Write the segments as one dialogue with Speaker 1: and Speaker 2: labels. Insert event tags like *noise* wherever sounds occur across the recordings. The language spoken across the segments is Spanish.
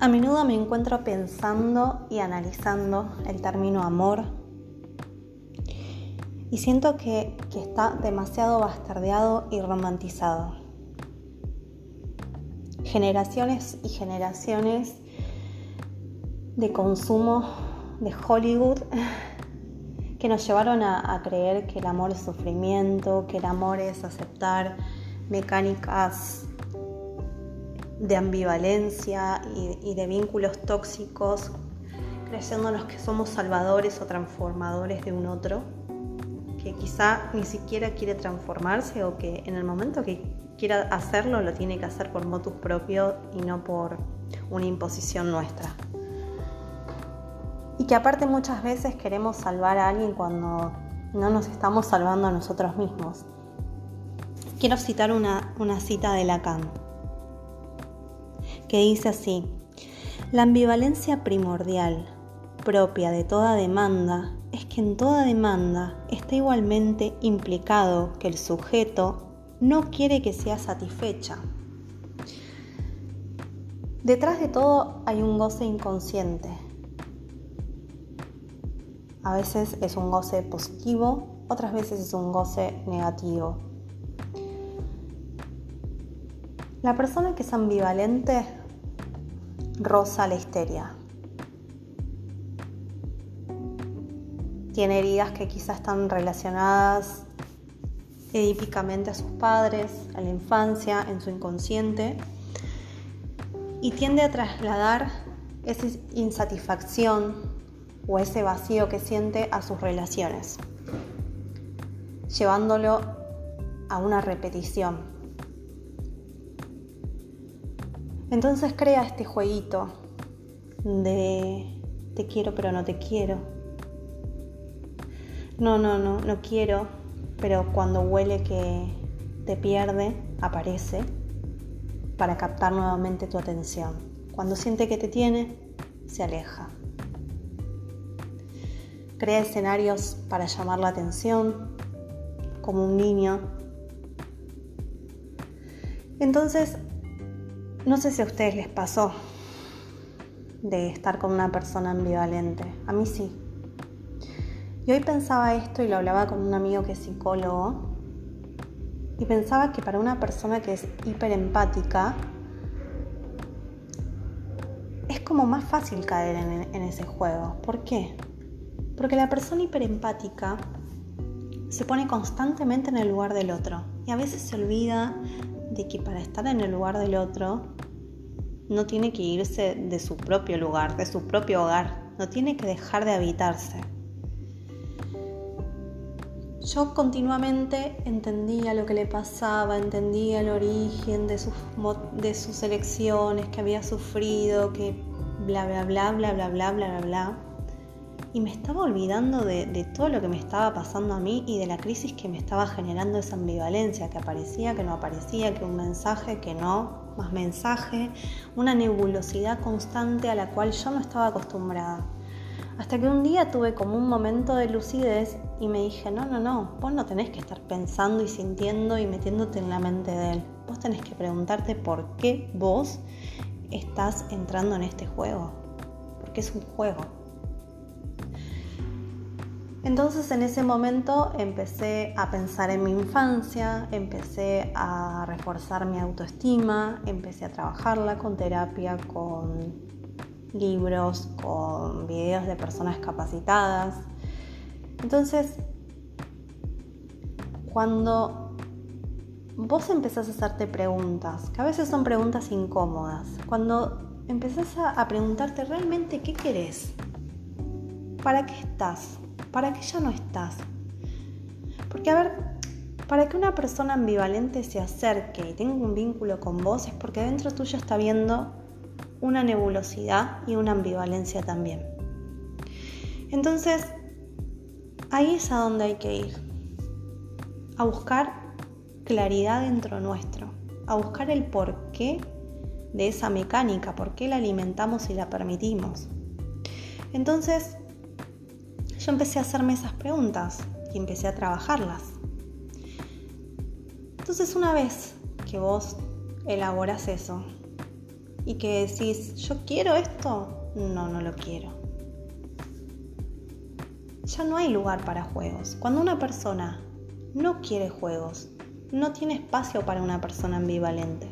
Speaker 1: A menudo me encuentro pensando y analizando el término amor y siento que, está demasiado bastardeado y romantizado. Generaciones y generaciones de consumo de Hollywood *laughs* que nos llevaron a, creer que el amor es sufrimiento, que el amor es aceptar mecánicas de ambivalencia y, de vínculos tóxicos, creyéndonos que somos salvadores o transformadores de un otro, que quizá ni siquiera quiere transformarse o que en el momento que quiera hacerlo lo tiene que hacer por motus propio y no por una imposición nuestra. Y que aparte muchas veces queremos salvar a alguien cuando no nos estamos salvando a nosotros mismos. Quiero citar una, una cita de Lacan que dice así, la ambivalencia primordial propia de toda demanda es que en toda demanda está igualmente implicado que el sujeto no quiere que sea satisfecha. Detrás de todo hay un goce inconsciente. A veces es un goce positivo, otras veces es un goce negativo. La persona que es ambivalente rosa la histeria. Tiene heridas que quizás están relacionadas edípicamente a sus padres, a la infancia, en su inconsciente, y tiende a trasladar esa insatisfacción o ese vacío que siente a sus relaciones, llevándolo a una repetición. Entonces crea este jueguito de te quiero pero no te quiero. No, no, no, no quiero, pero cuando huele que te pierde, aparece para captar nuevamente tu atención. Cuando siente que te tiene, se aleja. Crea escenarios para llamar la atención, como un niño. Entonces no sé si a ustedes les pasó de estar con una persona ambivalente. A mí sí. Y hoy pensaba esto y lo hablaba con un amigo que es psicólogo. Y pensaba que para una persona que es hiperempática, es como más fácil caer en, ese juego. ¿Por qué? Porque la persona hiperempática se pone constantemente en el lugar del otro. Y a veces se olvida de que para estar en el lugar del otro no tiene que irse de su propio lugar, de su propio hogar, no tiene que dejar de habitarse. Yo continuamente entendía lo que le pasaba, entendía el origen de sus, de sus elecciones, que había sufrido, que bla, bla, bla, bla, bla, bla, bla, bla, bla y me estaba olvidando de, todo lo que me estaba pasando a mí y de la crisis que me estaba generando esa ambivalencia, que aparecía, que no aparecía, que un mensaje, que no, más mensaje, una nebulosidad constante a la cual yo no estaba acostumbrada. Hasta que un día tuve como un momento de lucidez y me dije, no, no, no, vos no tenés que estar pensando y sintiendo y metiéndote en la mente de él. Vos tenés que preguntarte por qué vos estás entrando en este juego. Porque es un juego. Entonces en ese momento empecé a pensar en mi infancia, empecé a reforzar mi autoestima, empecé a trabajarla con terapia, con libros, con videos de personas capacitadas. Entonces, cuando vos empezás a hacerte preguntas, que a veces son preguntas incómodas, cuando empezás a, preguntarte realmente qué querés, para qué estás, ¿Para qué ya no estás? Porque, a ver, para que una persona ambivalente se acerque y tenga un vínculo con vos es porque dentro tuyo está viendo una nebulosidad y una ambivalencia también. Entonces, ahí es a donde hay que ir. A buscar claridad dentro nuestro. A buscar el porqué de esa mecánica, por qué la alimentamos y la permitimos. Entonces, empecé a hacerme esas preguntas y empecé a trabajarlas. Entonces una vez que vos elaboras eso, y que decís, yo quiero esto, no, no lo quiero. Ya no hay lugar para juegos. Cuando una persona no quiere juegos, no tiene espacio para una persona ambivalente.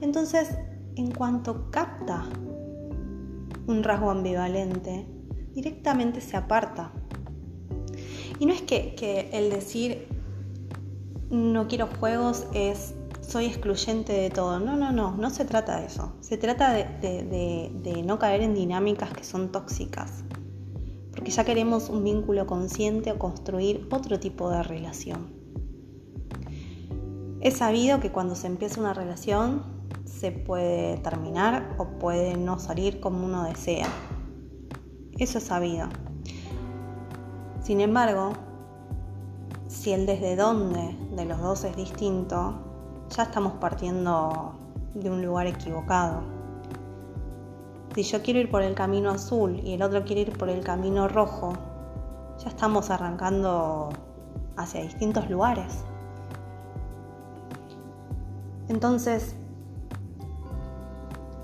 Speaker 1: Entonces, en cuanto capta un rasgo ambivalente, directamente se aparta. Y no es que, el decir no quiero juegos es soy excluyente de todo. No, no, no, no se trata de eso. Se trata de, no caer en dinámicas que son tóxicas. Porque ya queremos un vínculo consciente o construir otro tipo de relación. Es sabido que cuando se empieza una relación se puede terminar o puede no salir como uno desea. Eso es sabido. Sin embargo, si el desde dónde de los dos es distinto, ya estamos partiendo de un lugar equivocado. Si yo quiero ir por el camino azul y el otro quiere ir por el camino rojo, ya estamos arrancando hacia distintos lugares. Entonces,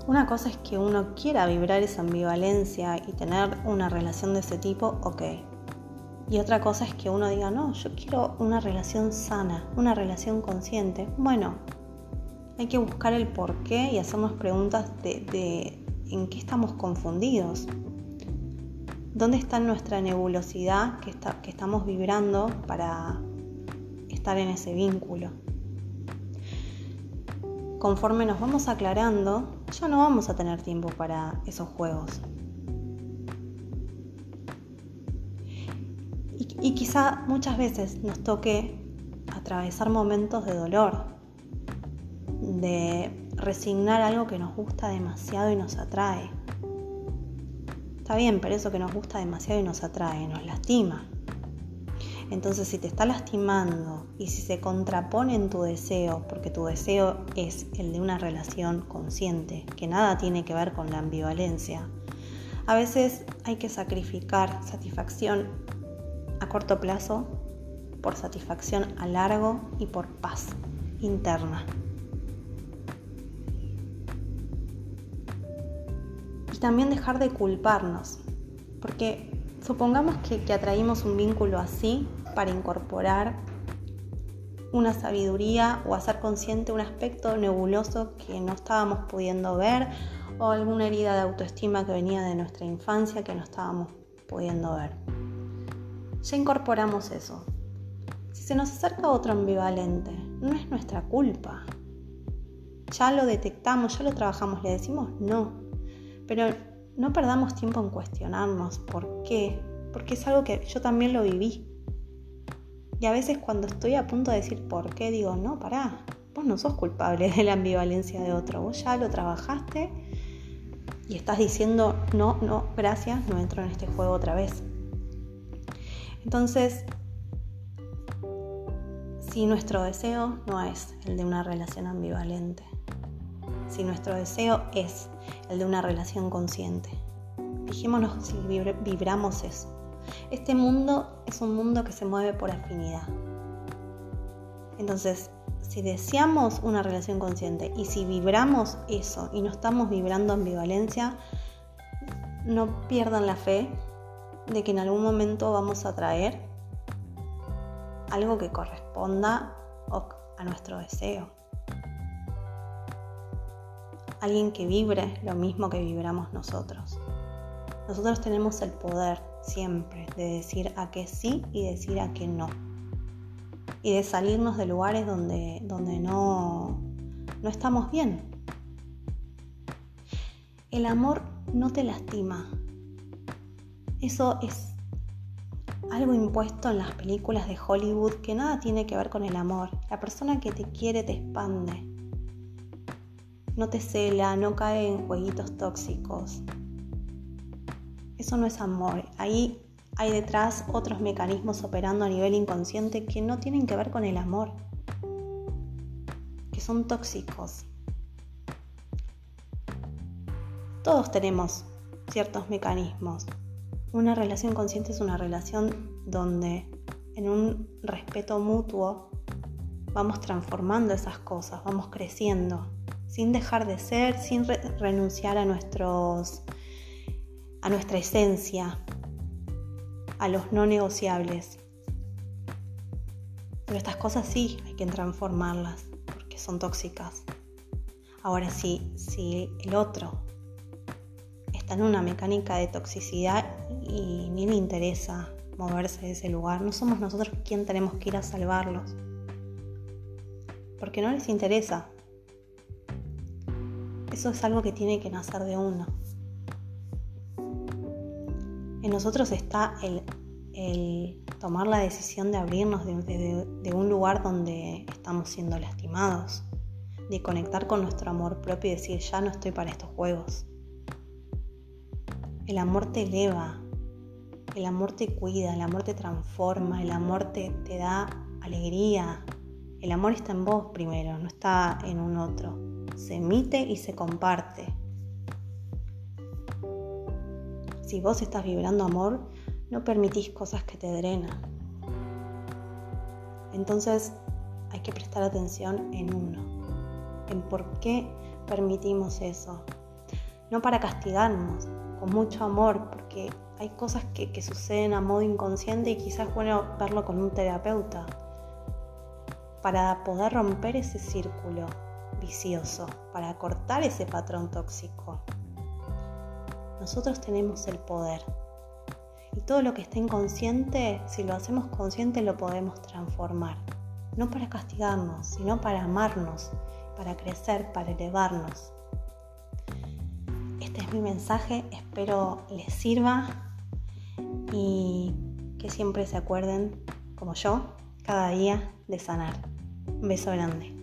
Speaker 1: una cosa es que uno quiera vibrar esa ambivalencia y tener una relación de ese tipo, ok. Y otra cosa es que uno diga, no, yo quiero una relación sana, una relación consciente. Bueno, hay que buscar el por qué y hacernos preguntas de, en qué estamos confundidos. ¿Dónde está nuestra nebulosidad que, que estamos vibrando para estar en ese vínculo? Conforme nos vamos aclarando, ya no vamos a tener tiempo para esos juegos. Y, quizá muchas veces nos toque atravesar momentos de dolor, de resignar algo que nos gusta demasiado y nos atrae. Está bien, pero eso que nos gusta demasiado y nos atrae nos lastima. Entonces, si te está lastimando y si se contrapone en tu deseo, porque tu deseo es el de una relación consciente, que nada tiene que ver con la ambivalencia, a veces hay que sacrificar satisfacción a corto plazo por satisfacción a largo y por paz interna. Y también dejar de culparnos, porque supongamos que, que atraímos un vínculo así para incorporar una sabiduría o hacer consciente un aspecto nebuloso que no estábamos pudiendo ver o alguna herida de autoestima que venía de nuestra infancia que no estábamos pudiendo ver. Ya incorporamos eso. Si se nos acerca otro ambivalente, no es nuestra culpa. Ya lo detectamos, ya lo trabajamos, le decimos no. Pero no perdamos tiempo en cuestionarnos por qué, porque es algo que yo también lo viví. Y a veces cuando estoy a punto de decir por qué, digo, no, pará, vos no sos culpable de la ambivalencia de otro, vos ya lo trabajaste y estás diciendo, no, no, gracias, no entro en este juego otra vez. Entonces, si nuestro deseo no es el de una relación ambivalente, si nuestro deseo es el de una relación consciente, fijémonos si vibramos eso. Este mundo es un mundo que se mueve por afinidad. Entonces, si deseamos una relación consciente y si vibramos eso y no estamos vibrando ambivalencia, no pierdan la fe de que en algún momento vamos a traer algo que corresponda a nuestro deseo. Alguien que vibre lo mismo que vibramos nosotros. Nosotros tenemos el poder siempre de decir a qué sí y decir a qué no. Y de salirnos de lugares donde, donde no, no estamos bien. El amor no te lastima. Eso es algo impuesto en las películas de Hollywood que nada tiene que ver con el amor. La persona que te quiere te expande. No te cela, no cae en jueguitos tóxicos, eso no es amor. Ahí hay detrás otros mecanismos operando a nivel inconsciente que no tienen que ver con el amor, que son tóxicos. Todos tenemos ciertos mecanismos. Una relación consciente es una relación donde en un respeto mutuo vamos transformando esas cosas, vamos creciendo. sin dejar de ser, sin renunciar a nuestros a nuestra esencia, a los no negociables. Pero estas cosas sí hay que transformarlas porque son tóxicas. Ahora sí, si el otro está en una mecánica de toxicidad y ni le interesa moverse de ese lugar, no somos nosotros quien tenemos que ir a salvarlos. Porque no les interesa. Eso es algo que tiene que nacer de uno. En nosotros está el, tomar la decisión de abrirnos de, un lugar donde estamos siendo lastimados, de conectar con nuestro amor propio y decir, ya no estoy para estos juegos. El amor te eleva, el amor te cuida, el amor te transforma, el amor te, te da alegría. El amor está en vos primero, no está en un otro. Se emite y se comparte. Si vos estás vibrando amor, no permitís cosas que te drenan. Entonces hay que prestar atención en uno, en por qué permitimos eso. No para castigarnos, con mucho amor, porque hay cosas que, que suceden a modo inconsciente y quizás bueno verlo con un terapeuta para poder romper ese círculo vicioso, para cortar ese patrón tóxico. Nosotros tenemos el poder. Y todo lo que está inconsciente, si lo hacemos consciente, lo podemos transformar. No para castigarnos, sino para amarnos, para crecer, para elevarnos. Este es mi mensaje, espero les sirva y que siempre se acuerden, como yo, cada día de sanar. Un beso grande.